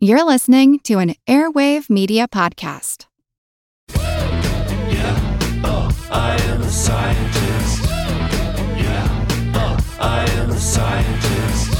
You're listening to an Airwave Media Podcast. Yeah, oh, I am a scientist. Yeah, oh, I am a scientist.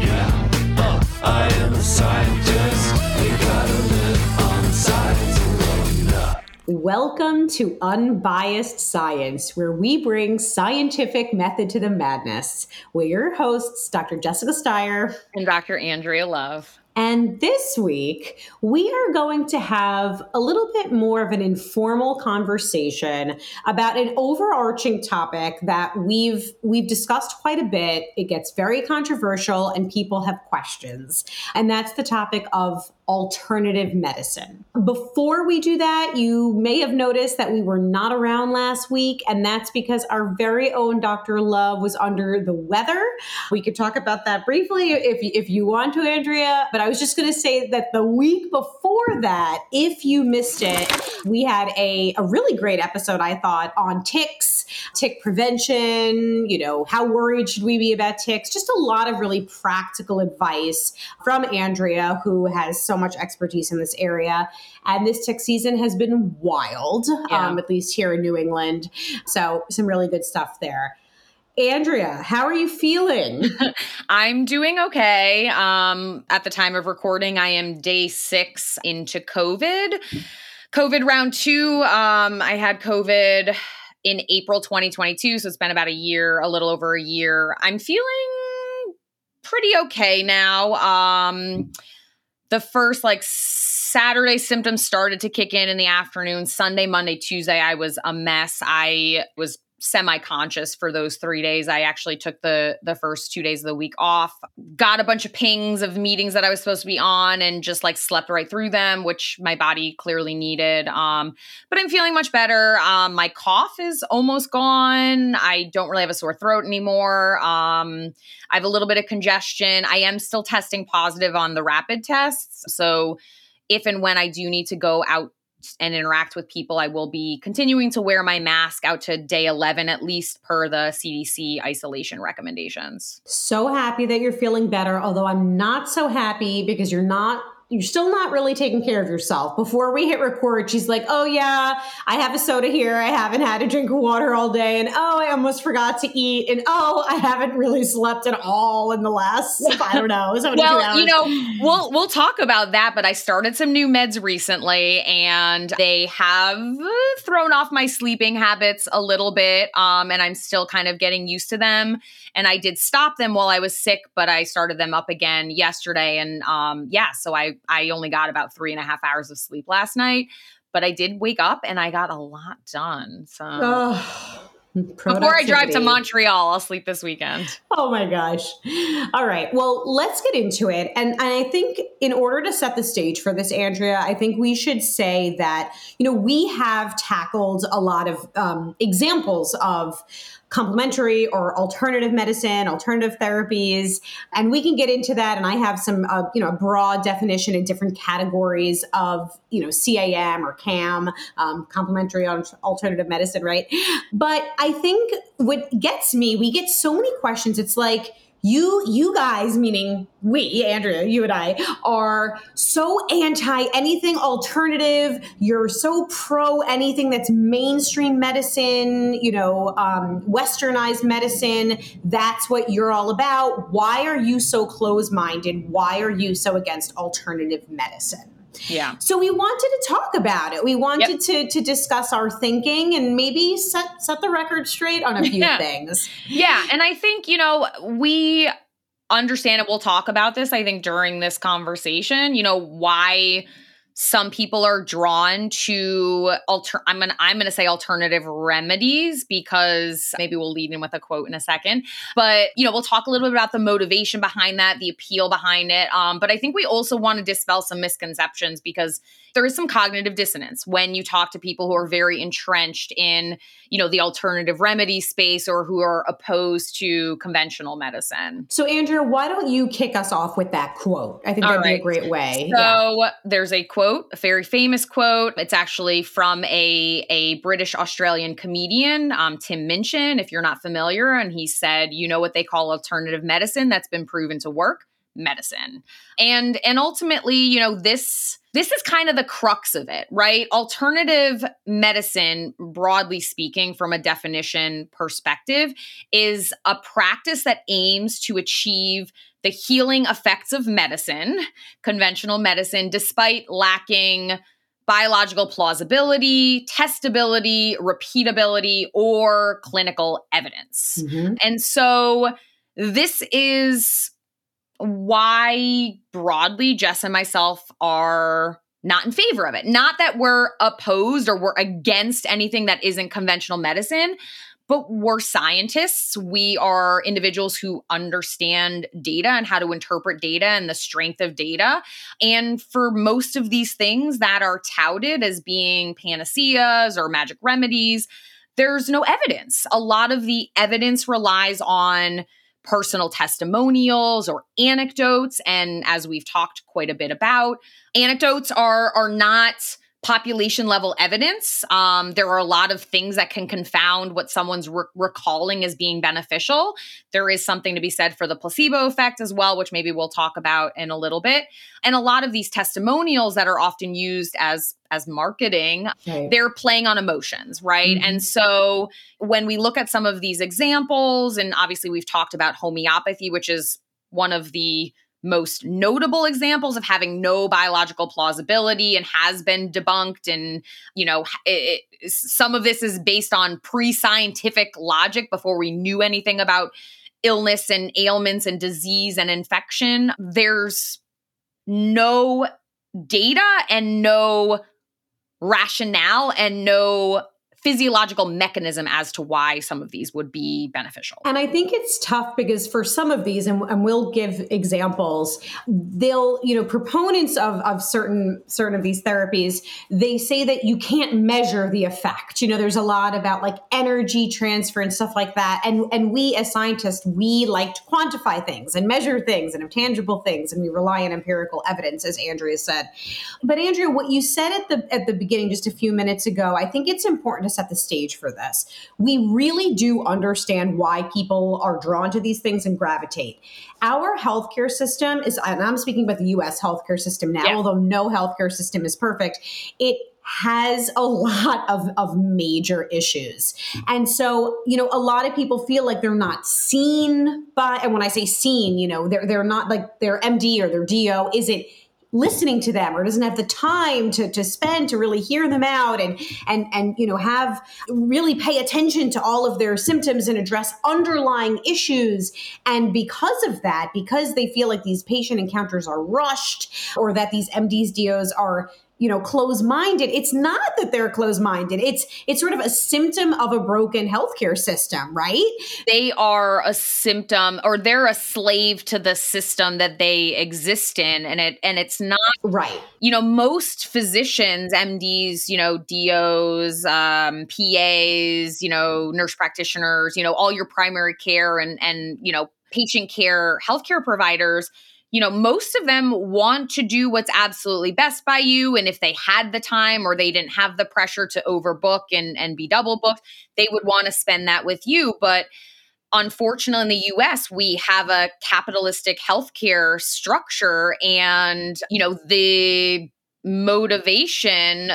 Yeah, oh, I am a scientist. We gotta live on science alone. Yeah. Welcome to Unbiased Science, where we bring scientific method to the madness. We're your hosts, Dr. Jessica Steier. and Dr. Andrea Love. And this week, we are going to have a little bit more of an informal conversation about an overarching topic that we've we've discussed quite a bit. It gets very controversial and people have questions. And that's the topic of alternative medicine. Before we do that, you may have noticed that we were not around last week, and that's because our very own Dr. Love was under the weather. We could talk about that briefly if, if you want to, Andrea. But I was just going to say that the week before that, if you missed it, we had a, a really great episode, I thought, on ticks, tick prevention, you know, how worried should we be about ticks? Just a lot of really practical advice from Andrea, who has so much expertise in this area. And this tick season has been wild, Yeah. um, at least here in New England. So, some really good stuff there. Andrea, how are you feeling? I'm doing okay. Um, at the time of recording, I am day six into COVID. COVID round two. Um, I had COVID in April 2022, so it's been about a year, a little over a year. I'm feeling pretty okay now. Um, the first like Saturday symptoms started to kick in in the afternoon. Sunday, Monday, Tuesday, I was a mess. I was semi-conscious for those three days. I actually took the the first two days of the week off. Got a bunch of pings of meetings that I was supposed to be on, and just like slept right through them, which my body clearly needed. Um, but I'm feeling much better. Um, my cough is almost gone. I don't really have a sore throat anymore. Um, I have a little bit of congestion. I am still testing positive on the rapid tests, so if and when I do need to go out and interact with people, I will be continuing to wear my mask out to day 11, at least per the CDC isolation recommendations. so happy that you're feeling better, although I'm not so happy because you're not. You're still not really taking care of yourself. Before we hit record, she's like, Oh, yeah, I have a soda here. I haven't had a drink of water all day. And oh, I almost forgot to eat. And oh, I haven't really slept at all in the last, I don't know, 72 Well, hours. you know, we'll we'll talk about that, but I started some new meds recently and they have thrown off my sleeping habits a little bit. Um, and I'm still kind of getting used to them. And I did stop them while I was sick, but I started them up again yesterday. And um, yeah, so I I only got about three and a half hours of sleep last night. But I did wake up and I got a lot done. So Ugh, before I drive to. Montreal, I'll sleep this weekend. Oh my gosh. All right. Well, let's get into it. And, and I think in order to set the stage for this, Andrea, I think we should say that, you know, we have tackled a lot of um, examples of complementary or alternative medicine, alternative therapies, and we can get into that. And I have some, uh, you know, a broad definition in different categories of, you know, CAM or CAM, um, complementary al- alternative medicine, right? But I think what gets me, we get so many questions. It's like, you you guys meaning we andrea you and i are so anti anything alternative. You're so pro anything that's mainstream medicine you know um, westernized medicine. That's what you're all about. Why are you so close-minded why are you so against alternative medicine Yeah. so we wanted to talk about it. We wanted to to discuss our thinking and maybe set set the record straight on a few Yeah. things. Yeah. And I think, you know, we understand it. We'll talk about this, I think, during this conversation, you know, why some people are drawn to alter I'm gonna I'm gonna say alternative remedies because maybe we'll lead in with a quote in a second. But you know, we'll talk a little bit about the motivation behind that, the appeal behind it. Um, but I think we also want to dispel some misconceptions because there is some cognitive dissonance when you talk to people who are very entrenched in, you know, the alternative remedy space or who are opposed to conventional medicine. So Andrea, why don't you kick us off with that quote? I think All that'd be a great way. So there's a quote, a very famous quote. It's actually from a a British Australian comedian, um, Tim Minchin. If you're not familiar, and he said, "You know what they call alternative medicine that's been proven to work." Medicine. And and ultimately, you know, this this is kind of the crux of it, right? Alternative medicine, broadly speaking, from a definition perspective, is a practice that aims to achieve the healing effects of medicine, conventional medicine, despite lacking biological plausibility, testability, repeatability, or clinical evidence. Mm-hmm. And so this is why broadly Jess and myself are not in favor of it. Not that we're opposed or we're against anything that isn't conventional medicine, but we're scientists. We are individuals who understand data and how to interpret data and the strength of data. And for most of these things that are touted as being panaceas or magic remedies, there's no evidence. A lot of the evidence relies on personal testimonials or anecdotes. And as we've talked quite a bit about anecdotes are are not population level evidence. Um, there are a lot of things that can confound what someone's re- recalling as being beneficial. There is something to be said for the placebo effect as well, which maybe we'll talk about in a little bit. And a lot of these testimonials that are often used as as marketing, they're playing on emotions, right? Mm-hmm. And so when we look at some of these examples, and obviously we've talked about homeopathy, which is one of the most notable examples of having no biological plausibility and has been debunked and you know it, it, some of this is based on pre-scientific logic before we knew anything about illness and ailments and disease and infection. There's no data and no rationale and no physiological mechanism as to why some of these would be beneficial. And I think it's tough because for some of these, and, and we'll give examples, they'll, you know, proponents of, of certain certain of these therapies, they say that you can't measure the effect. You know, there's a lot about like energy transfer and stuff like that. And and we as scientists, we like to quantify things and measure things and have tangible things, and we rely on empirical evidence, as Andrea said. But Andrea, what you said at the at the beginning just a few minutes ago, I think it's important to set the stage for this. We really do understand why people are drawn to these things and gravitate. Our healthcare system is, and I'm speaking about the US healthcare system now, yeah. although no healthcare system is perfect, it has a lot of, of major issues. And so, you know, a lot of people feel like they're not seen by, and when I say seen, you know, they're, they're not like their MD or their DO isn't listening to them or doesn't have the time to, to spend to really hear them out and and and you know have really pay attention to all of their symptoms and address underlying issues. And because of that because they feel like these patient encounters are rushed or that these mds dos are you know close-minded it's not that they're close-minded it's it's sort of a symptom of a broken healthcare system right? They are a symptom or they're a slave to the system that they exist in and it and it's not right. you know most physicians mds you know dos um, pas you know nurse practitioners you know all your primary care and and you know patient care healthcare providers you know, most of them want to do what's absolutely best by you. And if they had the time or they didn't have the pressure to overbook and, and be double booked, they would want to spend that with you. But unfortunately, in the US, we have a capitalistic healthcare structure. And, you know, the motivation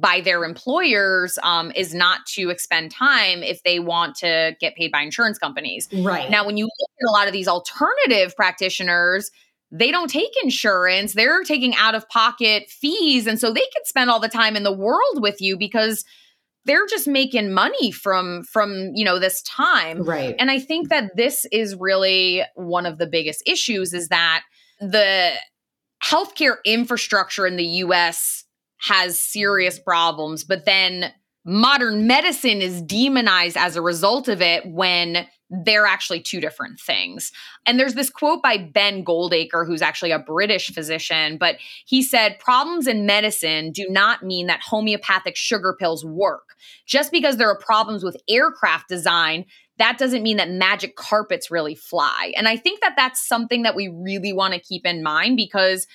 by their employers um, is not to expend time if they want to get paid by insurance companies. Right. Now, when you look at a lot of these alternative practitioners, they don't take insurance. They're taking out of pocket fees. And so they could spend all the time in the world with you because they're just making money from from you know this time right and i think that this is really one of the biggest issues is that the healthcare infrastructure in the us has serious problems, but then modern medicine is demonized as a result of it when they're actually two different things. And there's this quote by Ben Goldacre, who's actually a British physician, but he said, Problems in medicine do not mean that homeopathic sugar pills work. Just because there are problems with aircraft design, that doesn't mean that magic carpets really fly. And I think that that's something that we really want to keep in mind because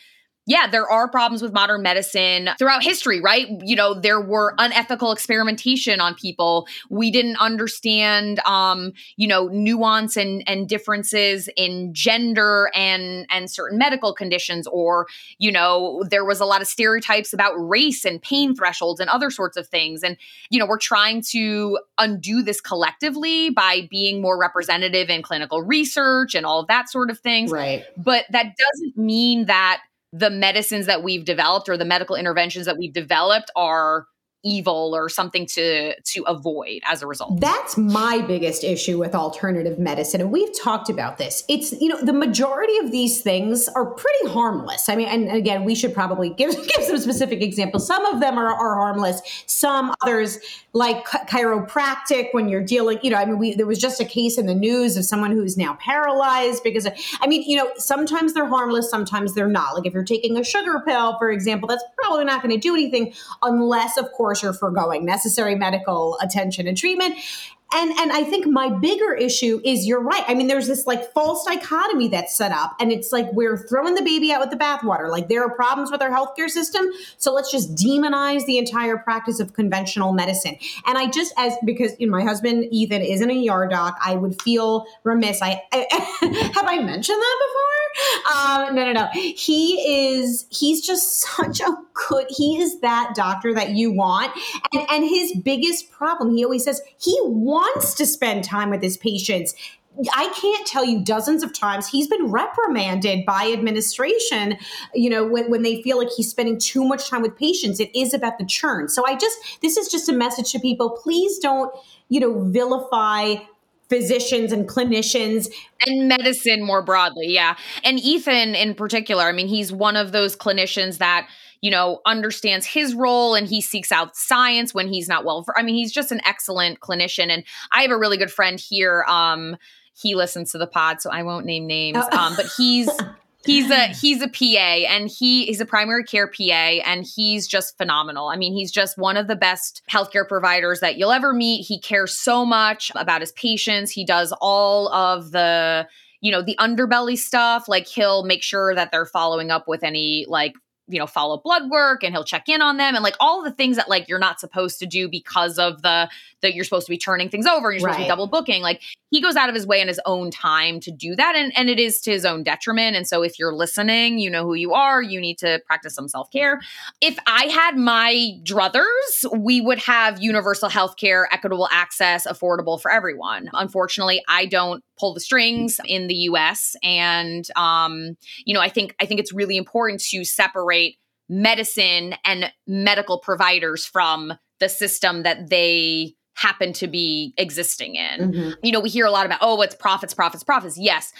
yeah, there are problems with modern medicine throughout history, right? You know, there were unethical experimentation on people. We didn't understand, um, you know, nuance and and differences in gender and and certain medical conditions, or you know, there was a lot of stereotypes about race and pain thresholds and other sorts of things. And you know, we're trying to undo this collectively by being more representative in clinical research and all of that sort of things. Right. But that doesn't mean that the medicines that we've developed or the medical interventions that we've developed are evil or something to to avoid as a result. That's my biggest issue with alternative medicine and we've talked about this. It's you know the majority of these things are pretty harmless. I mean and again we should probably give give some specific examples. Some of them are, are harmless, some others like chiropractic when you're dealing, you know, I mean we there was just a case in the news of someone who's now paralyzed because I mean, you know, sometimes they're harmless, sometimes they're not. Like if you're taking a sugar pill for example, that's probably not going to do anything unless of course course, you're foregoing necessary medical attention and treatment. And and I think my bigger issue is you're right. I mean, there's this like false dichotomy that's set up, and it's like we're throwing the baby out with the bathwater. Like there are problems with our healthcare system, so let's just demonize the entire practice of conventional medicine. And I just as because you know my husband Ethan isn't an ER doc, I would feel remiss. I, I have I mentioned that before. Um, no, no, no. He is. He's just such a good. He is that doctor that you want, and and his biggest problem. He always says he wants to spend time with his patients. I can't tell you dozens of times he's been reprimanded by administration, you know, when, when they feel like he's spending too much time with patients. It is about the churn. So I just, this is just a message to people. Please don't, you know, vilify physicians and clinicians and medicine more broadly yeah and ethan in particular i mean he's one of those clinicians that you know understands his role and he seeks out science when he's not well i mean he's just an excellent clinician and i have a really good friend here um he listens to the pod so i won't name names oh. um but he's he's a he's a PA and he is a primary care PA and he's just phenomenal. I mean, he's just one of the best healthcare providers that you'll ever meet. He cares so much about his patients. He does all of the you know the underbelly stuff like he'll make sure that they're following up with any like you know follow blood work and he'll check in on them and like all the things that like you're not supposed to do because of the that you're supposed to be turning things over and you're right. supposed to be double booking. Like he goes out of his way in his own time to do that and and it is to his own detriment. And so if you're listening you know who you are you need to practice some self-care. If i had my druthers we would have universal health care equitable access affordable for everyone. Unfortunately i don't pull the strings in the US and um you know I think I think it's really important to separate medicine and medical providers from the system that they happen to be existing in. Mm-hmm. You know, we hear a lot about, oh, it's profits, profits, profits. Yes.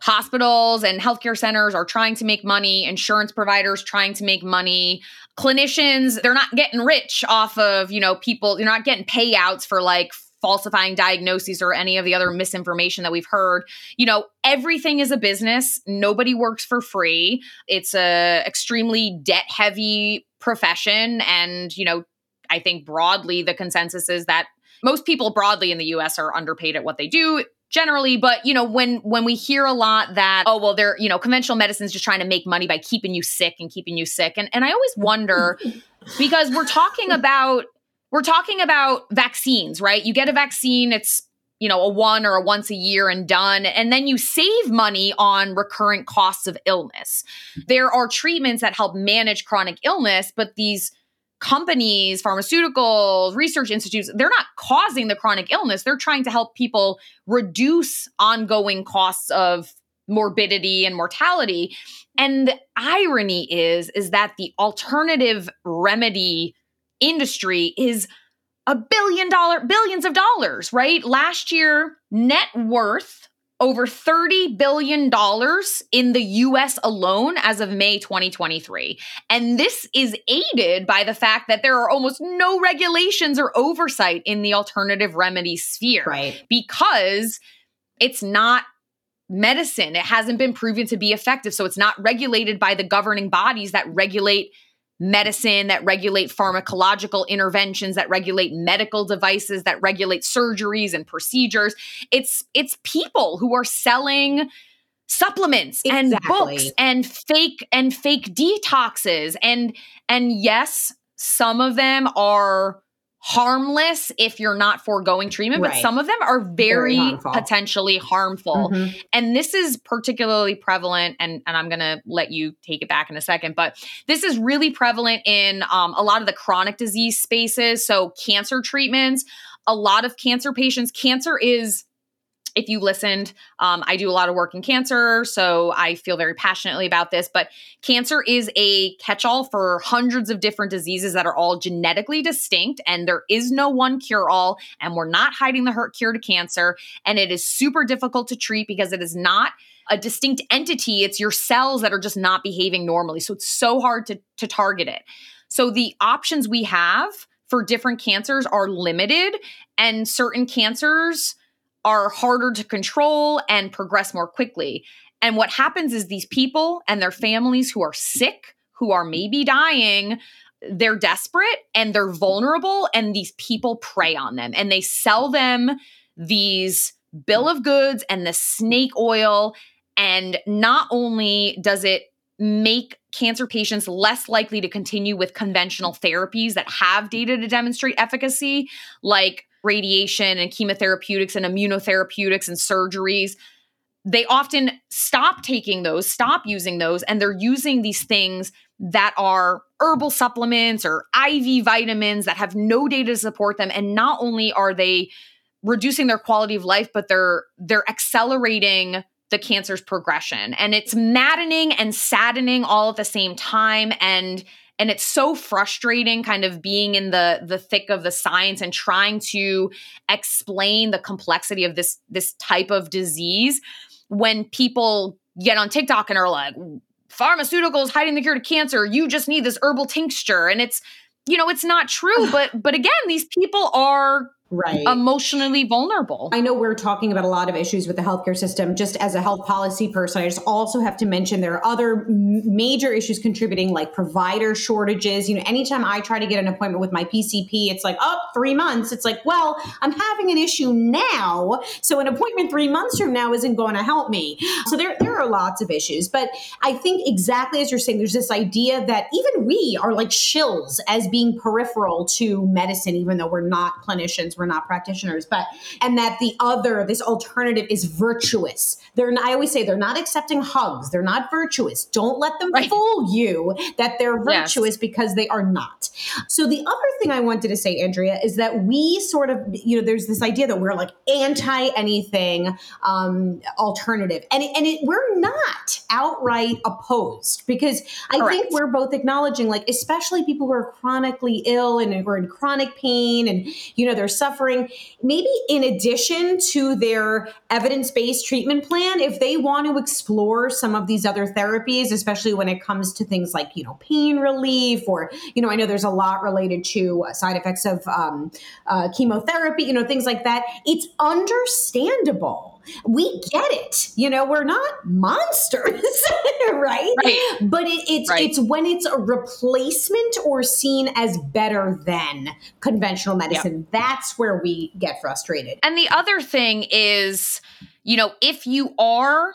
Hospitals and healthcare centers are trying to make money, insurance providers trying to make money, clinicians, they're not getting rich off of, you know, people, they're not getting payouts for like falsifying diagnoses or any of the other misinformation that we've heard. You know, everything is a business. Nobody works for free. It's a extremely debt heavy profession and, you know, I think broadly the consensus is that most people broadly in the US are underpaid at what they do generally but you know when when we hear a lot that oh well they're you know conventional medicine is just trying to make money by keeping you sick and keeping you sick and and I always wonder because we're talking about we're talking about vaccines, right? You get a vaccine, it's you know, a one or a once a year and done. And then you save money on recurrent costs of illness. Hmm. There are treatments that help manage chronic illness, but these companies, pharmaceuticals, research institutes, they're not causing the chronic illness. They're trying to help people reduce ongoing costs of morbidity and mortality. And the irony is is that the alternative remedy industry is a billion dollar billions of dollars, right? Last year, net worth over $30 billion in the US alone as of May 2023. And this is aided by the fact that there are almost no regulations or oversight in the alternative remedy sphere. Right. Because it's not medicine. It hasn't been proven to be effective. So it's not regulated by the governing bodies that regulate medicine, that regulate pharmacological interventions, that regulate medical devices, that regulate surgeries and procedures. It's it's people who are selling supplements and books and fake and fake detoxes and and yes some of them are harmless if you're not foregoing treatment but some of them are very, Very harmful. potentially harmful Mhm. and this is particularly prevalent and, and i'm going to let you take it back in a second but this is really prevalent in um, a lot of the chronic disease spaces so cancer treatments a lot of cancer patients cancer is if you listened um, i do a lot of work in cancer so i feel very passionately about this but cancer is a catch-all for hundreds of different diseases that are all genetically distinct and there is no one cure-all and we're not hiding the hurt cure to cancer and it is super difficult to treat because it is not a distinct entity it's your cells that are just not behaving normally so it's so hard to, to target it. So the options we have for different cancers are limited and certain cancers are harder to control and progress more quickly. And what happens is these people and their families who are sick, who are maybe dying, they're desperate and they're vulnerable, and these people prey on them and they sell them these bill of goods and the snake oil. And not only does it make cancer patients less likely to continue with conventional therapies that have data to demonstrate efficacy, like radiation and chemotherapeutics and immunotherapeutics and surgeries. They often stop taking those, stop using those, and they're using these things that are herbal supplements or IV vitamins that have no data to support them. And not only are they reducing their quality of life, but they're they're accelerating the cancer's progression. And it's maddening and saddening all at the same time. And and it's so frustrating kind of being in the the thick of the science and trying to explain the complexity of this this type of disease when people get on TikTok and are like pharmaceuticals hiding the cure to cancer. You just need this herbal tincture. And it's you know it's not true but but again these people are Right. emotionally vulnerable I know we're talking about a lot of issues with the healthcare system. Just as a health policy person, I just also have to mention there are other m- major issues contributing, like provider shortages. You know, anytime I try to get an appointment with my PCP, it's like, oh, three months. It's like, well, I'm having an issue now. So an appointment three months from now isn't going to help me. So there, there are lots of issues. But I think exactly as you're saying, there's this idea that even we are like shills as being peripheral to medicine, even though we're not clinicians, we're not practitioners, but and that the other, this alternative is virtuous. They're not, I always say they're not accepting hugs, they're not virtuous. Don't let them Right. fool you that they're Yes. virtuous because they are not. So the other thing I wanted to say, Andrea, is that we sort of, you know, there's this idea that we're like anti anything um, alternative, and and it, we're not outright opposed because I think we're both acknowledging, like, especially people who are chronically ill and who are in chronic pain, and you know they're suffering. Maybe in addition to their evidence-based treatment plan, if they want to explore some of these other therapies, especially when it comes to things like you know pain relief, or you know, I know there's a lot related to uh, side effects of um, uh, chemotherapy, you know, things like that. It's understandable. We get it. You know, we're not monsters, right? Right. But it, it's Right. it's when it's a replacement or seen as better than conventional medicine. That's where we get frustrated. And the other thing is, you know, if you are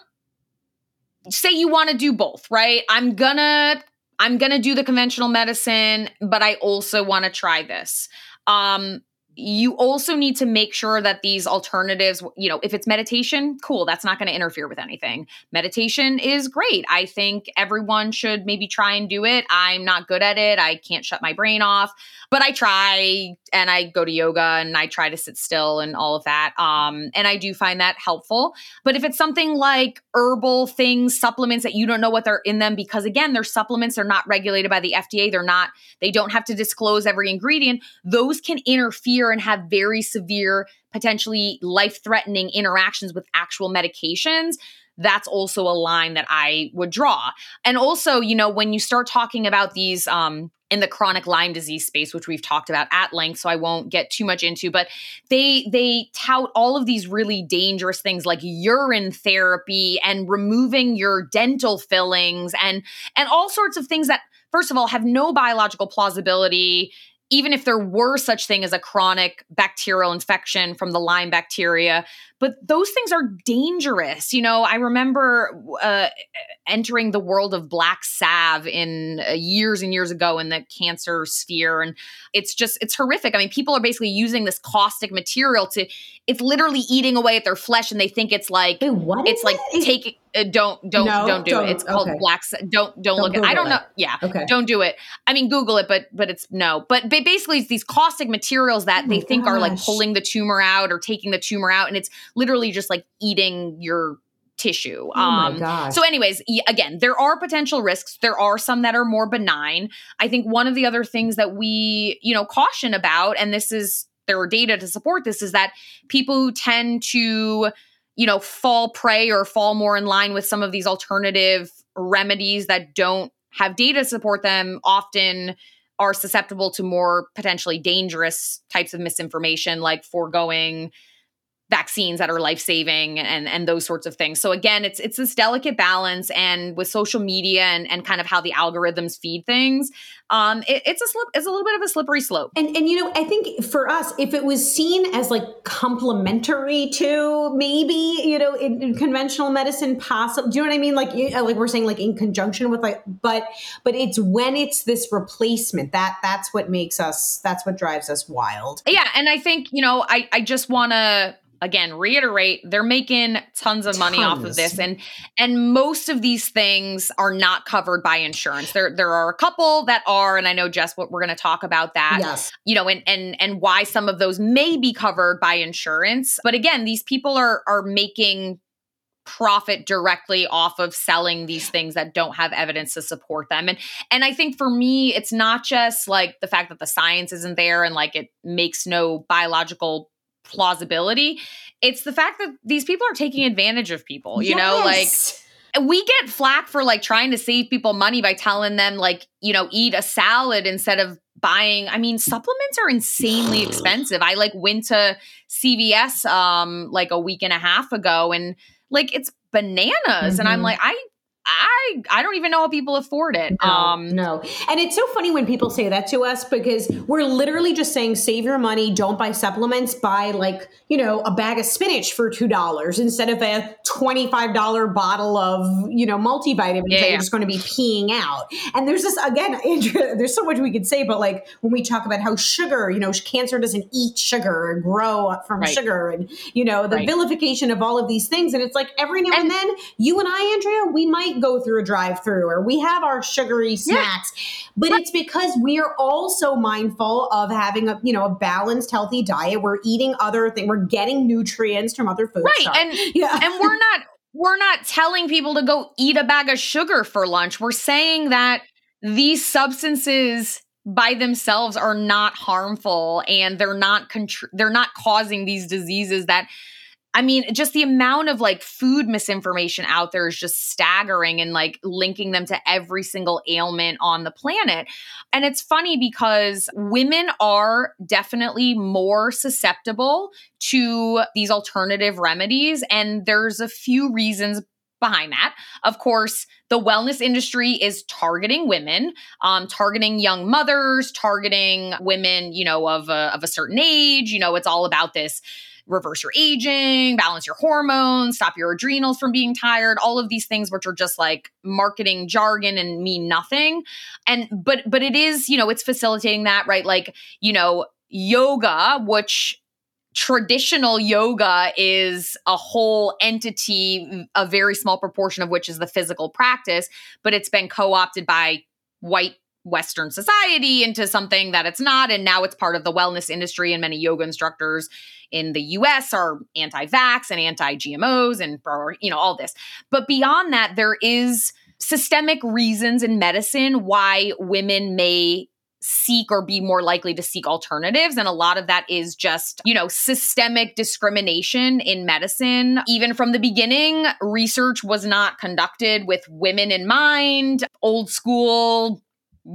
say you want to do both, right? I'm gonna I'm gonna do the conventional medicine, but I also want to try this. Um you also need to make sure that these alternatives, you know, if it's meditation, cool, that's not going to interfere with anything. Meditation is great. I think everyone should maybe try and do it. I'm not good at it. I can't shut my brain off, but I try and I go to yoga and I try to sit still and all of that. Um, and I do find that helpful. But if it's something like herbal things, supplements that you don't know what they're in them, because again, they're supplements, they're not regulated by the FDA, they're not, they don't have to disclose every ingredient, those can interfere and have very severe, potentially life threatening interactions with actual medications. That's also a line that I would draw. And also, you know, when you start talking about these, um, in the chronic Lyme disease space, which we've talked about at length, so I won't get too much into, but they they tout all of these really dangerous things like urine therapy and removing your dental fillings and and all sorts of things that first of all have no biological plausibility even if there were such thing as a chronic bacterial infection from the Lyme bacteria but those things are dangerous. You know, I remember uh, entering the world of black salve in uh, years and years ago in the cancer sphere, and it's just it's horrific. I mean, people are basically using this caustic material to it's literally eating away at their flesh, and they think it's like Wait, it's like it? taking. Uh, don't don't No, don't do don't. it. It's called Okay. black. Don't don't, Don't look at. I don't know. it. Yeah, Okay. don't do it. I mean, Google it, but but it's no. But basically, it's these caustic materials that Oh they my think are like pulling the tumor out or taking the tumor out, and it's literally just like eating your tissue. Oh my Um, gosh. so, anyways, again, there are potential risks. There are some that are more benign. I think one of the other things that we, you know, caution about, and this is there are data to support this, is that people who tend to, you know, fall prey or fall more in line with some of these alternative remedies that don't have data to support them often are susceptible to more potentially dangerous types of misinformation like foregoing vaccines that are life-saving and and those sorts of things. So again, it's it's this delicate balance and with social media and and kind of how the algorithms feed things, um it, it's a slip it's a little bit of a slippery slope. And and you know, I think for us, if it was seen as like complementary to maybe you know in, in conventional medicine, possible. Do you know what I mean? Like you- like we're saying, like in conjunction with like, but but it's when it's this replacement that that's what makes us that's what drives us wild. Yeah, and I think, you know, I I just want to again reiterate they're making tons of money off of this and and most of these things are not covered by insurance. There there are a couple that are and I know Jess what we're going to talk about that. Yes. you know and and and why some of those may be covered by insurance but again these people are are making profit directly off of selling these things that don't have evidence to support them and and i think for me it's not just like the fact that the science isn't there and like it makes no biological plausibility it's the fact that these people are taking advantage of people you know like we get flack for like trying to save people money by telling them like you know eat a salad instead of buying i mean supplements are insanely expensive. I like went to cvs um like a week and a half ago and like it's bananas. And i'm Mhm. like i i i don't even know how people afford it No, um no. And it's so funny when people say that to us because we're literally just saying save your money, don't buy supplements, buy like, you know, a bag of spinach for $2 instead of a $25 bottle of, you know, multivitamins Yeah, that you're just going to be peeing out. And there's this again, Andrea, there's so much we could say, but like when we talk about how sugar, you know, cancer doesn't eat sugar and grow from Right. sugar and, you know, the Right. vilification of all of these things. And it's like every now and, And- then you and I, Andrea, we might go through a drive through or we have our sugary snacks, but it's because we are also mindful of having a, you know, a balanced, healthy diet. We're eating other things. We're getting nutrients from other foods. right Sorry. and yeah. and we're not we're not telling people to go eat a bag of sugar for lunch we're saying that these substances by themselves are not harmful and they're not contr- they're not causing these diseases that I mean, just the amount of like food misinformation out there is just staggering and like linking them to every single ailment on the planet. And it's funny because women are definitely more susceptible to these alternative remedies. And there's a few reasons behind that. Of course, the wellness industry is targeting women, um, targeting young mothers, targeting women, you know, of a, of a certain age. You know, it's all about this reverse your aging, balance your hormones, stop your adrenals from being tired, all of these things which are just like marketing jargon and mean nothing. And but but it is, you know, it's facilitating that, right? Like, you know, yoga, which traditional yoga is a whole entity, a very small proportion of which is the physical practice, but it's been co-opted by white Western society into something that it's not. And now it's part of the wellness industry. And many yoga instructors in the US are anti vax and anti GMOs and, or, you know, all this. But beyond that, there is systemic reasons in medicine why women may seek or be more likely to seek alternatives and a lot of that is just you know systemic discrimination in medicine even from the beginning research was not conducted with women in mind old school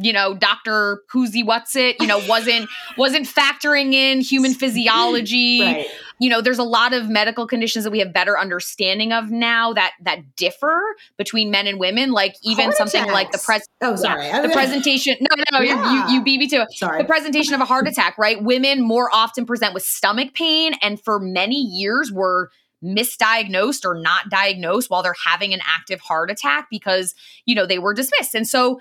you know dr who'sy what's it you know wasn't wasn't factoring in human physiology Right. you know there's a lot of medical conditions that we have better understanding of now that that differ between men and women like even Heart something like the attacks. pres Oh, sorry. the presentation no no no you- Yeah. you, you beat me to it Sorry. the presentation of a heart attack right women more often present with stomach pain and for many years were misdiagnosed or not diagnosed while they're having an active heart attack because, you know, they were dismissed. And so,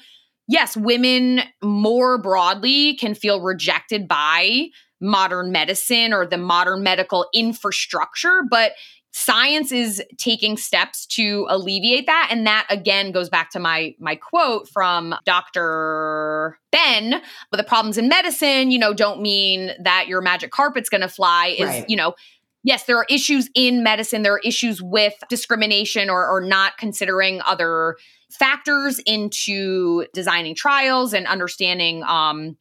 yes, women more broadly can feel rejected by modern medicine or the modern medical infrastructure, but science is taking steps to alleviate that and that again goes back to my my quote from Dr. Ben but the problems in medicine you know don't mean that your magic carpet's going to fly is Right. you know yes there are issues in medicine there are issues with discrimination or, or not considering other factors into designing trials and understanding um,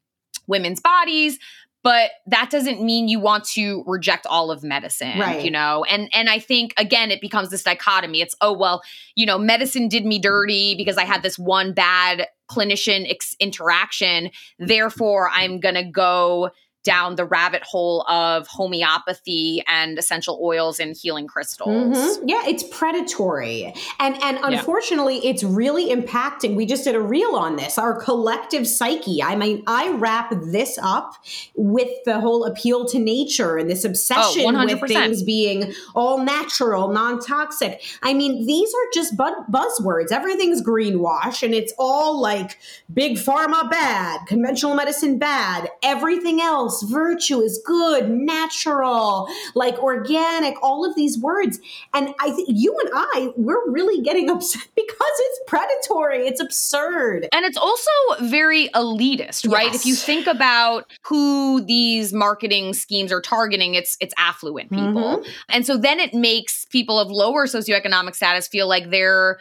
women's bodies but that doesn't mean you want to reject all of medicine Right. you know? And and i think again it becomes this dichotomy. It's oh well you know medicine did me dirty because i had this one bad clinician ex- interaction. Therefore i'm going to go down the rabbit hole of homeopathy and essential oils and healing crystals Mhm. Yeah, it's predatory. And and unfortunately it's really impacting. We just did a reel on this, our collective psyche. I mean, I wrap this up with the whole appeal to nature and this obsession with things being all natural, non-toxic. I mean, these are just bu- buzzwords. Everything's greenwash and it's all like big pharma bad, conventional medicine bad, everything else virtue is good, natural, like organic, all of these words. And I think you and I, we're really getting upset because it's predatory. It's absurd. And it's also very elitist, right? If you think about who these marketing schemes are targeting, it's it's affluent people. Mm-hmm. And so then it makes people of lower socioeconomic status feel like they're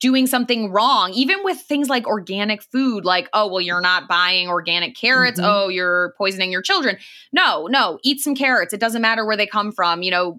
doing something wrong, even with things like organic food, like, oh, well, you're not buying organic carrots. Mhm. Oh, you're poisoning your children. No, no, eat some carrots. It doesn't matter where they come from. You know,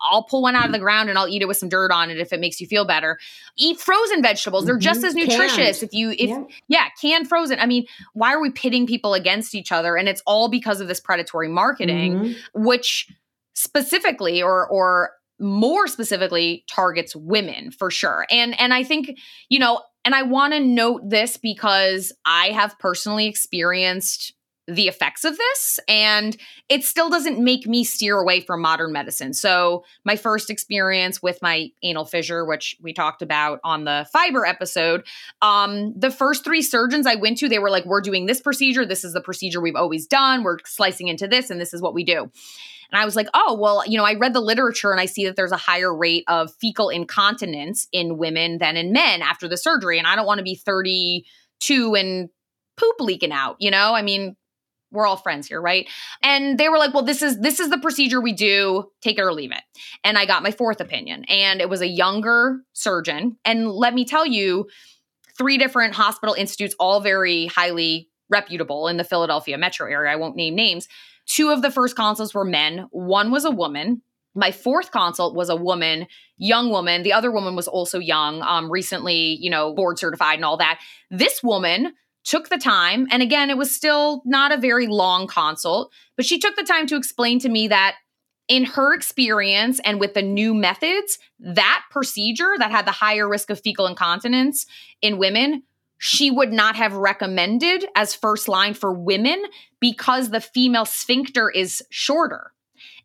I'll pull one out of the ground and I'll eat it with some dirt on it if it makes you feel better. Eat frozen vegetables. They're just Mhm. as nutritious. Canned. If you, if, Yeah. yeah, canned frozen. I mean, why are we pitting people against each other? And it's all because of this predatory marketing Mhm. which specifically or or more specifically targets women for sure. And and I think, you know, and I want to note this because I have personally experienced the effects of this and it still doesn't make me steer away from modern medicine. So, my first experience with my anal fissure which we talked about on the fiber episode, um the first 3 surgeons I went to they were like we're doing this procedure, this is the procedure we've always done, we're slicing into this and this is what we do. And I was like, oh, well, you know, I read the literature and I see that there's a higher rate of fecal incontinence in women than in men after the surgery. And I don't want to be 32 and poop leaking out, you know? I mean, we're all friends here, right? And they were like, well, this is this is the procedure we do, take it or leave it. And I got my fourth opinion. And it was a younger surgeon. And let me tell you, three different hospital institutes, all very highly reputable in the Philadelphia metro area. I won't name names. Two of the first consults were men, one was a woman. My fourth consult was a woman, young woman. The other woman was also young, um, recently, you know, board certified and all that. This woman took the time, and again, it was still not a very long consult, but she took the time to explain to me that in her experience and with the new methods, that procedure that had the higher risk of fecal incontinence in women, she would not have recommended as first line for women because the female sphincter is shorter.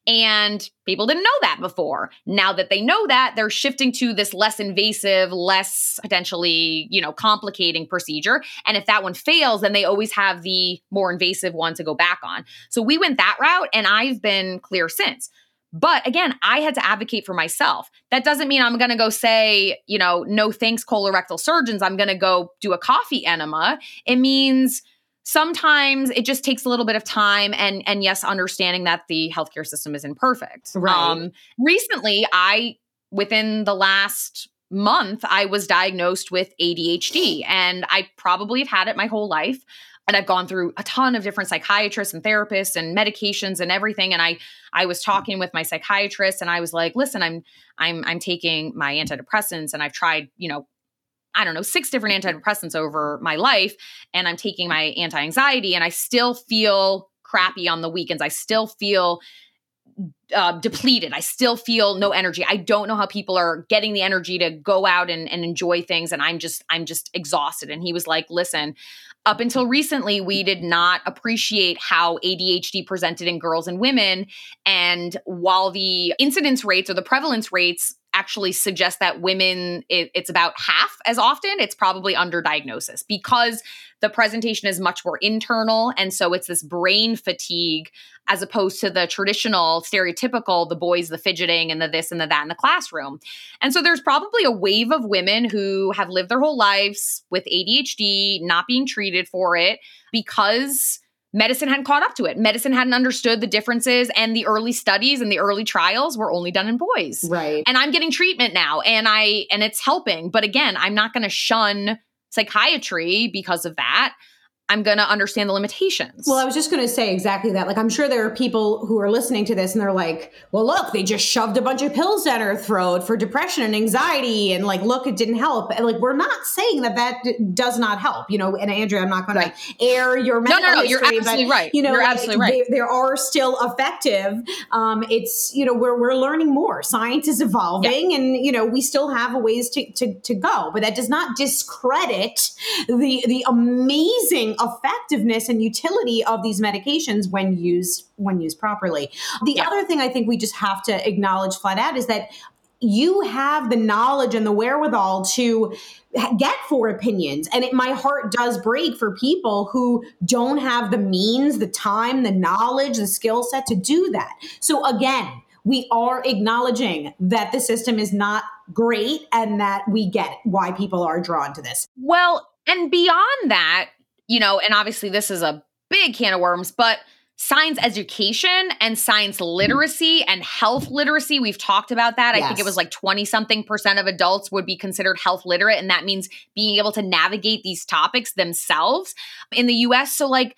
And people didn't know that before. Now that they know that, they're shifting to this less invasive, less potentially, you know, complicating procedure. And if that one fails, then they always have the more invasive one to go back on. So we went that route and I've been clear since. But again, I had to advocate for myself. That doesn't mean I'm going to go say, you know, no thanks, colorectal surgeons. I'm going to go do a coffee enema. It means sometimes it just takes a little bit of time and and yes, understanding that the healthcare system is imperfect. Right. Um, recently, I within the last month, I was diagnosed with ADHD, and I probably have had it my whole life and I've gone through a ton of different psychiatrists and therapists and medications and everything and I I was talking with my psychiatrist and I was like, "Listen, I'm I'm I'm taking my antidepressants and I've tried, you know, I don't know, six different antidepressants over my life and I'm taking my anti-anxiety and I still feel crappy on the weekends. I still feel uh, depleted. I still feel no energy. I don't know how people are getting the energy to go out and, and enjoy things. And I'm just, I'm just exhausted. And he was like, listen, up until recently, we did not appreciate how ADHD presented in girls and women. And while the incidence rates or the prevalence rates actually suggest that women, it, it's about half as often, it's probably underdiagnosis because the presentation is much more internal. And so it's this brain fatigue as opposed to the traditional stereotypical the boys the fidgeting and the this and the that in the classroom and so there's probably a wave of women who have lived their whole lives with adhd not being treated for it because medicine hadn't caught up to it. Medicine hadn't understood the differences and the early studies and the early trials were only done in boys. Right. And i'm getting treatment now and i and it's helping. But again i'm not going to shun psychiatry because of that I'm going to understand the limitations. Well, I was just going to say exactly that. Like, I'm sure there are people who are listening to this and they're like, well, look, they just shoved a bunch of pills down her throat for depression and anxiety. And like, look, it didn't help. And like, we're not saying that that d- does not help, you know. And Andrea, I'm not going Right. to air your no, medical no, no, you're absolutely but, right. You know, you're like, absolutely right. They, they are still effective. Um, it's, you know, we're, we're learning more. Science is evolving and, you know, we still have a ways to, to, to go. But that does not discredit the, the amazing effectiveness and utility of these medications when used when used properly. The Yeah. other thing I think we just have to acknowledge flat out is that you have the knowledge and the wherewithal to get four opinions and it my heart does break for people who don't have the means the time the knowledge the skill set to do that so again we are acknowledging that the system is not great and that we get why people are drawn to this Well, and beyond that, you know, and obviously this is a big can of worms, but science education and science literacy and health literacy, we've talked about that. I think it was like 20 something percent of adults would be considered health literate. And that means being able to navigate these topics themselves in the US. So, like,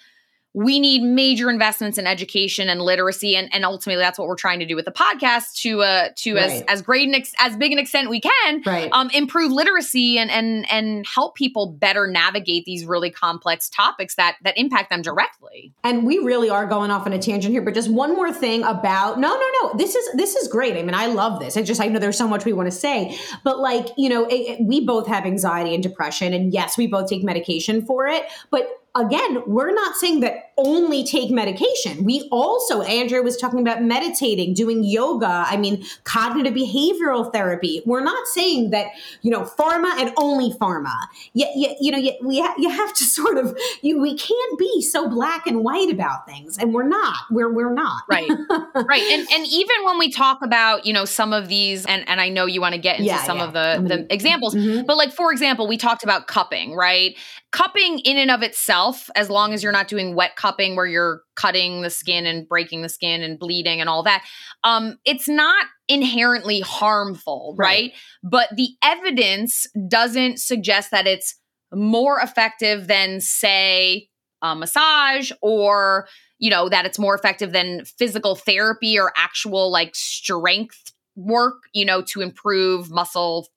we need major investments in education and literacy and, and ultimately that's what we're trying to do with the podcast to uh to as Right. as great an ex- as big an extent we can right um, improve literacy and and and help people better navigate these really complex topics that that impact them directly. And we really are going off on a tangent here, but just one more thing about no, no, no. This is this is great. I mean, I love this. I just I know there's so much we want to say, but like you know, it, it- we both have anxiety and depression, and yes, we both take medication for it, but. Again, we're not saying that only take medication. We also, Andrea was talking about meditating, doing yoga. I mean, cognitive behavioral therapy. We're not saying that, you know, pharma and only pharma. You, you, you know, you, we ha- you have to sort of, you, we can't be so black and white about things. And we're not. We're, we're not. Right. right. And and even when we talk about, you know, some of these and and I know you want to get into Yeah, some yeah. of the the examples, Mhm. but like for example, we talked about cupping, right? Cupping in and of itself, as long as you're not doing wet cupping where you're cutting the skin and breaking the skin and bleeding and all that, um, it's not inherently harmful, Right. right? But the evidence doesn't suggest that it's more effective than, say, a massage or you know that it's more effective than physical therapy or actual like strength work you know to improve muscle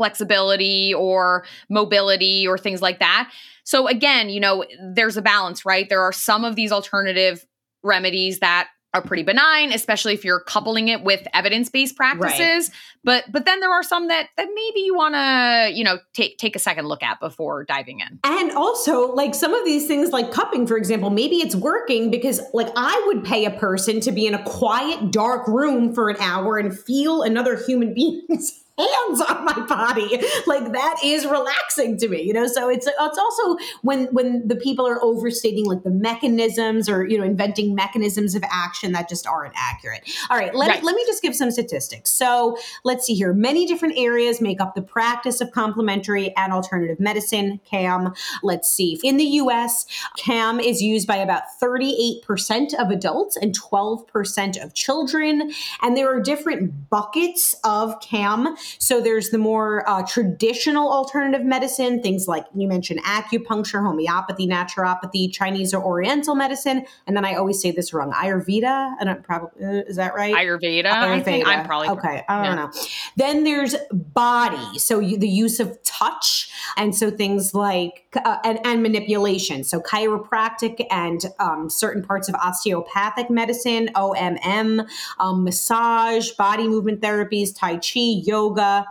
flexibility or mobility or things like that. So again you know there's a balance right? There are some of these alternative remedies that are pretty benign especially if you're coupling it with evidence-based practices. But but then there are some that that maybe you want to you know take take a second look at before diving in. And also, like some of these things, like cupping, for example, maybe it's working because, like, I would pay a person to be in a quiet, dark room for an hour and feel another human being's hands on my body. Like that is relaxing to me, you know. So it's it's also when when the people are overstating like the mechanisms or you know inventing mechanisms of action that just aren't accurate. All right, let, Right. let me just give some statistics. So let's see here. Many different areas make up the practice of complementary and alternative medicine, CAM. Let's see. In the US, CAM is used by about 38% of adults and 12% of children. And there are different buckets of CAM. So there's the more uh, traditional alternative medicine, things like you mentioned acupuncture, homeopathy, naturopathy, Chinese or Oriental medicine. And then I always say this wrong Ayurveda. I don't probably, uh, is that right? ayurveda, I think Ayurveda. i'm probably okay. I don't yeah. know. Then there's body, so you, the use of touch, and so things like uh, and, and, manipulation. So, chiropractic and um, certain parts of osteopathic medicine, OMM, um, massage, body movement therapies, Tai Chi, yoga.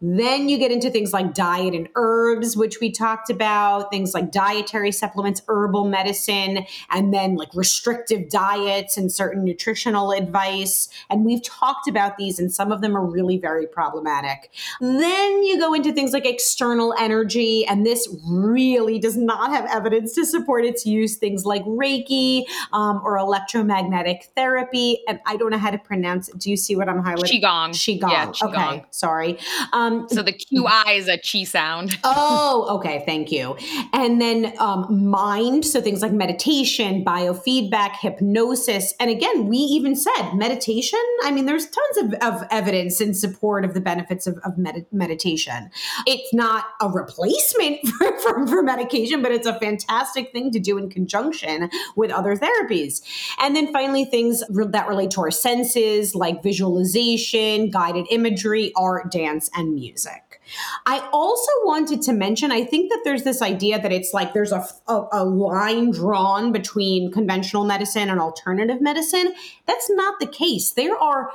Then you get into things like diet and herbs, which we talked about, things like dietary supplements, herbal medicine, and then like restrictive diets and certain nutritional advice. And we've talked about these, and some of them are really very problematic. Then you go into things like external energy, and this really does not have evidence to support its use, things like Reiki um, or electromagnetic therapy. And I don't know how to pronounce it. Do you see what I'm highlighting? Qigong. Qigong. Yeah, Qigong. Okay, sorry. Um, um, so the QI is a chi sound. oh, okay. Thank you. And then um, mind. So things like meditation, biofeedback, hypnosis. And again, we even said meditation. I mean, there's tons of, of evidence in support of the benefits of, of med- meditation. It's not a replacement for, for, for medication, but it's a fantastic thing to do in conjunction with other therapies. And then finally, things that relate to our senses like visualization, guided imagery, art, dance, and music. I also wanted to mention I think that there's this idea that it's like there's a, a, a, line drawn between conventional medicine and alternative medicine. That's not the case. There are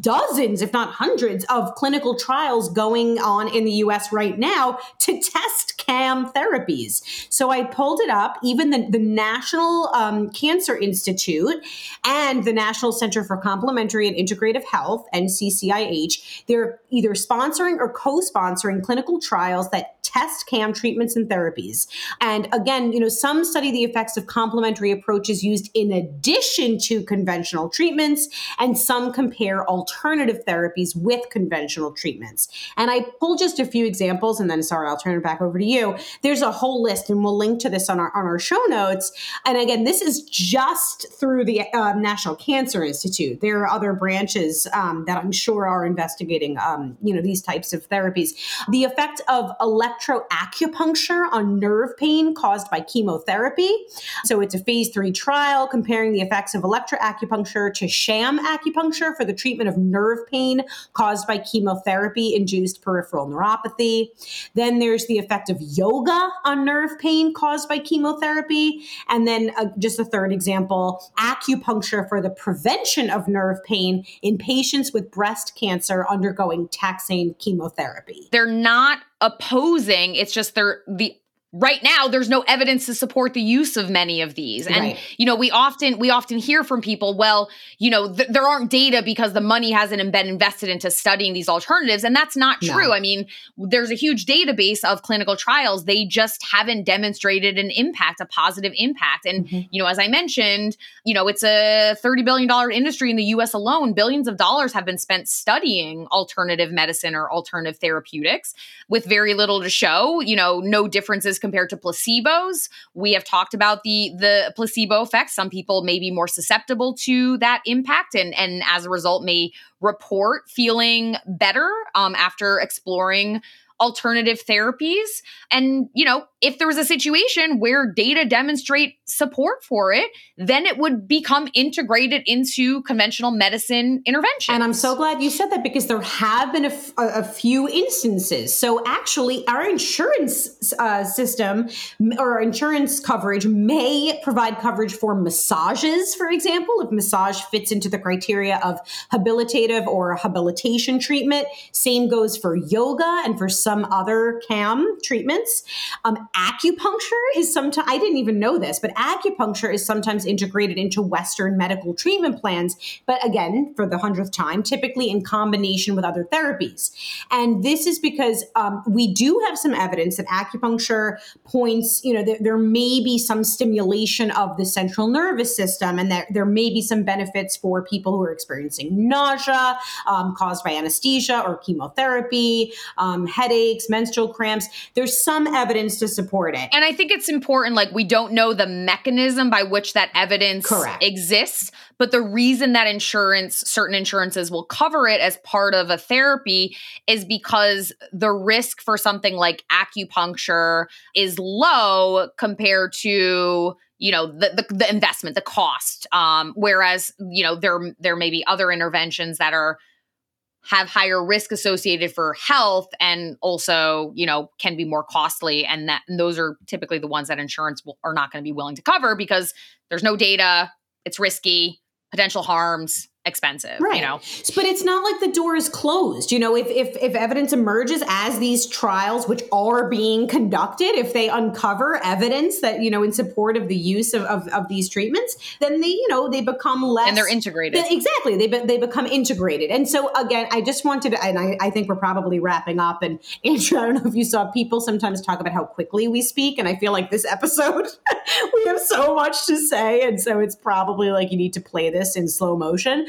dozens, if not hundreds, of clinical trials going on in the US right now to test CAM therapies. So I pulled it up. Even the, the National um, Cancer Institute and the National Center for Complementary and Integrative Health, NCCIH, they're either sponsoring or co sponsoring clinical trials that test CAM treatments and therapies. And again, you know, some study the effects of complementary approaches used in addition to conventional treatments, and some compare alternative therapies with conventional treatments. And I pulled just a few examples, and then sorry, I'll turn it back over to you. There's a whole list, and we'll link to this on our on our show notes. And again, this is just through the um, National Cancer Institute. There are other branches um, that I'm sure are investigating, um, you know, these types of therapies. The effect of electric electroacupuncture on nerve pain caused by chemotherapy. So it's a phase three trial comparing the effects of electroacupuncture to sham acupuncture for the treatment of nerve pain caused by chemotherapy induced peripheral neuropathy. Then there's the effect of yoga on nerve pain caused by chemotherapy. And then uh, just a third example acupuncture for the prevention of nerve pain in patients with breast cancer undergoing taxane chemotherapy. They're not opposing. It's just they're the right now there's no evidence to support the use of many of these and right. you know we often we often hear from people well you know th- there aren't data because the money hasn't been invested into studying these alternatives and that's not true no. i mean there's a huge database of clinical trials they just haven't demonstrated an impact a positive impact and mm-hmm. you know as i mentioned you know it's a 30 billion dollar industry in the US alone billions of dollars have been spent studying alternative medicine or alternative therapeutics with very little to show you know no differences compared to placebos. We have talked about the the placebo effect. Some people may be more susceptible to that impact, and and as a result may report feeling better um, after exploring alternative therapies. And, you know, if there was a situation where data demonstrate support for it, then it would become integrated into conventional medicine intervention. And I'm so glad you said that because there have been a, f- a few instances. So actually, our insurance uh, system or insurance coverage may provide coverage for massages, for example, if massage fits into the criteria of habilitative or habilitation treatment. Same goes for yoga and for some other CAM treatments. Um, acupuncture is sometimes, I didn't even know this, but acupuncture is sometimes integrated into Western medical treatment plans. But again, for the hundredth time, typically in combination with other therapies. And this is because um, we do have some evidence that acupuncture points, you know, there, may be some stimulation of the central nervous system and that there may be some benefits for people who are experiencing nausea um, caused by anesthesia or chemotherapy, um, headaches, menstrual cramps. There's some evidence to support it. And I think it's important, like, we don't know the mechanism by which that evidence Correct. exists, but the reason that insurance, certain insurances will cover it as part of a therapy is because the risk for something like acupuncture is low compared to you know the, the, the investment the cost um, whereas you know there there may be other interventions that are have higher risk associated for health and also you know can be more costly. And that and those are typically the ones that insurance will, are not going to be willing to cover because there's no data it's risky potential harms expensive right. you know? But it's not like the door is closed. You know if, if if evidence emerges as these trials which are being conducted if they uncover evidence that you know in support of the use of, of, of these treatments then they you know they become less and they're integrated. They- exactly. They, be- they become integrated. And so again i just wanted and I, I think we're probably wrapping up. And Andrea i don't know if you saw people sometimes talk about how quickly we speak. And i feel like this episode we have so much to say. And so it's probably like you need to play this in slow motion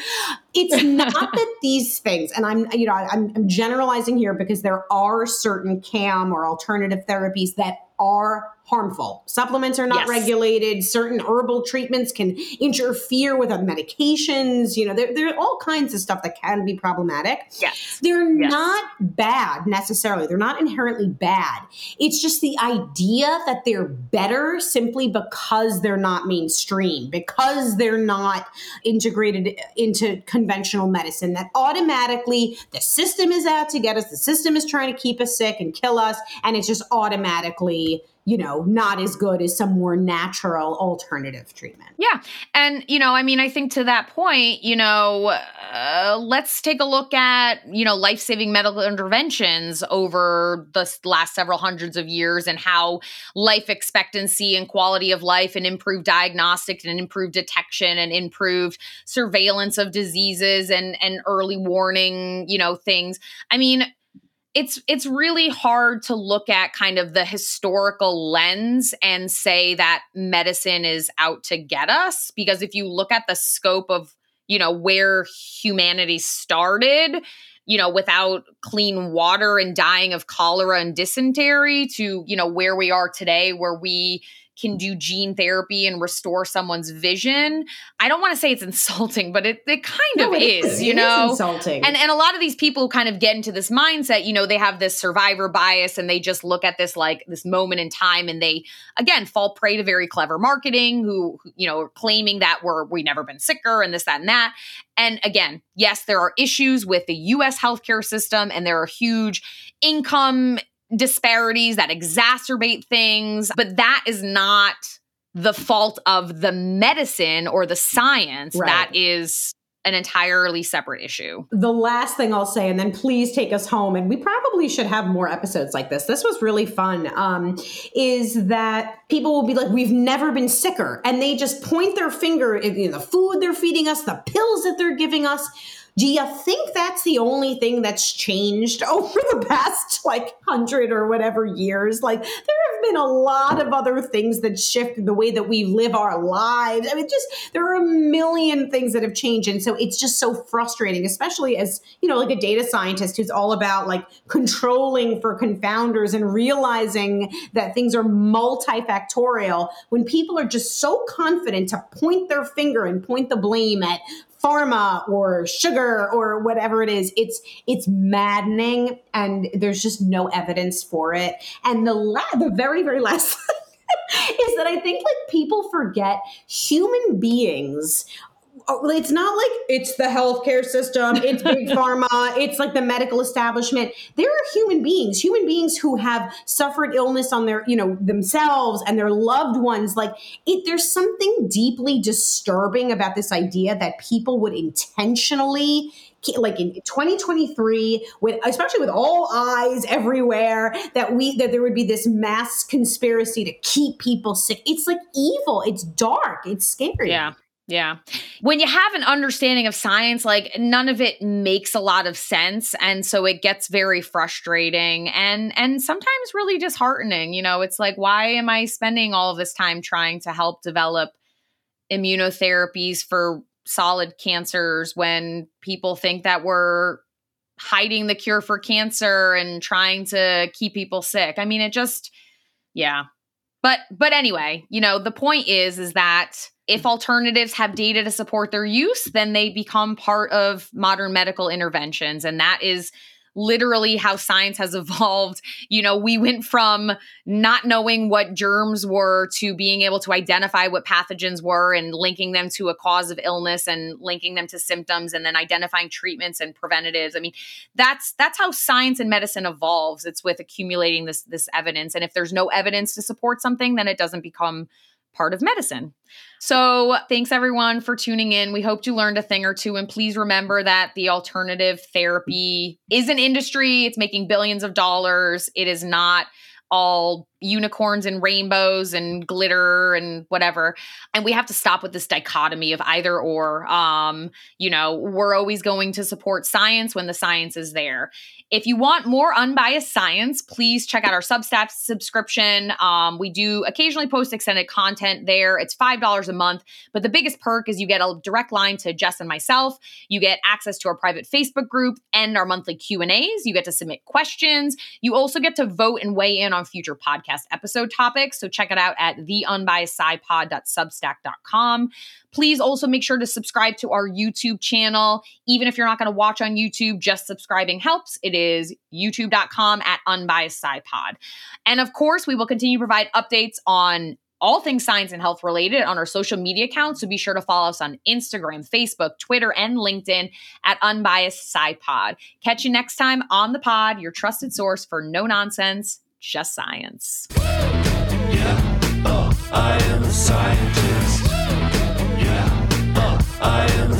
it's not that these things and i'm you know I'm, I'm generalizing here because there are certain cam or alternative therapies that are harmful supplements are not Yes. regulated certain herbal treatments can interfere with other medications you know there, there are all kinds of stuff that can be problematic yes they're Yes. not bad necessarily. They're not inherently bad. It's just the idea that they're better simply because they're not mainstream, because they're not integrated into conventional medicine, that automatically the system is out to get us, the system is trying to keep us sick and kill us, and it's just automatically, you know, not as good as some more natural alternative treatment. Yeah. And, you know, I mean, I think to that point, you know, uh, let's take a look at, you know, life saving medical interventions over the last several hundreds of years and how life expectancy and quality of life and improved diagnostics and improved detection and improved surveillance of diseases and, and early warning, you know, things. I mean, it's it's really hard to look at kind of the historical lens and say that medicine is out to get us because if you look at the scope of you know where humanity started you know without clean water and dying of cholera and dysentery to you know where we are today where we can do gene therapy and restore someone's vision i don't want to say it's insulting but it, it kind No, of it is, It you know insulting. and and a lot of these people kind of get into this mindset, you know, they have this survivor bias and they just look at this like this moment in time and they again fall prey to very clever marketing who who, you know are claiming that we're we never been sicker and this that and that. And again, yes, there are issues with the US healthcare system and there are huge income disparities that exacerbate things, but that is not the fault of the medicine or the science. Right. That is an entirely separate issue. the last thing I'll say, and then please take us home, and we probably should have more episodes like this. This was really fun. Um, is that people will be like, "We've never been sicker," and they just point their finger at you know, the food they're feeding us, the pills that they're giving us. Do you think that's the only thing that's changed over the past like hundred or whatever years? Like there have been a lot of other things that shifted the way that we live our lives. I mean, just there are a million things that have changed, and so it's just so frustrating, especially as you know, like a data scientist who's all about like controlling for confounders and realizing that things are multifactorial. When people are just so confident to point their finger and point the blame at pharma or sugar or whatever it is it's it's maddening and there's just no evidence for it. And the la- the very very last is that i think like people forget human beings Oh, it's not like it's the healthcare system, it's big pharma, it's like the medical establishment. There are human beings, human beings who have suffered illness on their, you know, themselves and their loved ones. Like it, there's something deeply disturbing about this idea that people would intentionally like in 2023 with especially with all eyes everywhere that we that there would be this mass conspiracy to keep people sick it's like evil it's dark it's scary Yeah. Yeah. When you have an understanding of science, like none of it makes a lot of sense and so it gets very frustrating and and sometimes really disheartening. You know, it's like why am I spending all of this time trying to help develop immunotherapies for solid cancers when people think that we're hiding the cure for cancer and trying to keep people sick. I mean, it just yeah. But but anyway, you know, the point is is that if alternatives have data to support their use, then they become part of modern medical interventions. And that is literally how science has evolved. You know, we went from not knowing what germs were to being able to identify what pathogens were and linking them to a cause of illness and linking them to symptoms and then identifying treatments and preventatives. I mean, that's that's how science and medicine evolves. It's with accumulating this this evidence. And if there's no evidence to support something, then it doesn't become part of medicine. So, thanks everyone for tuning in. We hope you learned a thing or two. And please remember that the alternative therapy is an industry, it's making billions of dollars. It is not all unicorns and rainbows and glitter and whatever and we have to stop with this dichotomy of either or um you know we're always going to support science when the science is there if you want more unbiased science please check out our substack subscription. Um we do occasionally post extended content there. It's five dollars a month but the biggest perk is you get a direct line to jess and myself. You get access to our private facebook group and our monthly q and a's. You get to submit questions. You also get to vote and weigh in on future podcast episode topics. So check it out at theunbiasedscipod.substack.com. Please also make sure to subscribe to our YouTube channel. Even if you're not going to watch on YouTube, just subscribing helps. It is youtube.com at unbiasedscipod. And of course, we will continue to provide updates on all things science and health related on our social media accounts. So be sure to follow us on Instagram, Facebook, Twitter, and LinkedIn at Unbiased SciPod. Catch you next time on the pod, your trusted source for no nonsense, just science. Yeah, oh,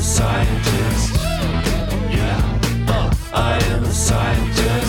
scientist. Yeah, uh, I am a scientist.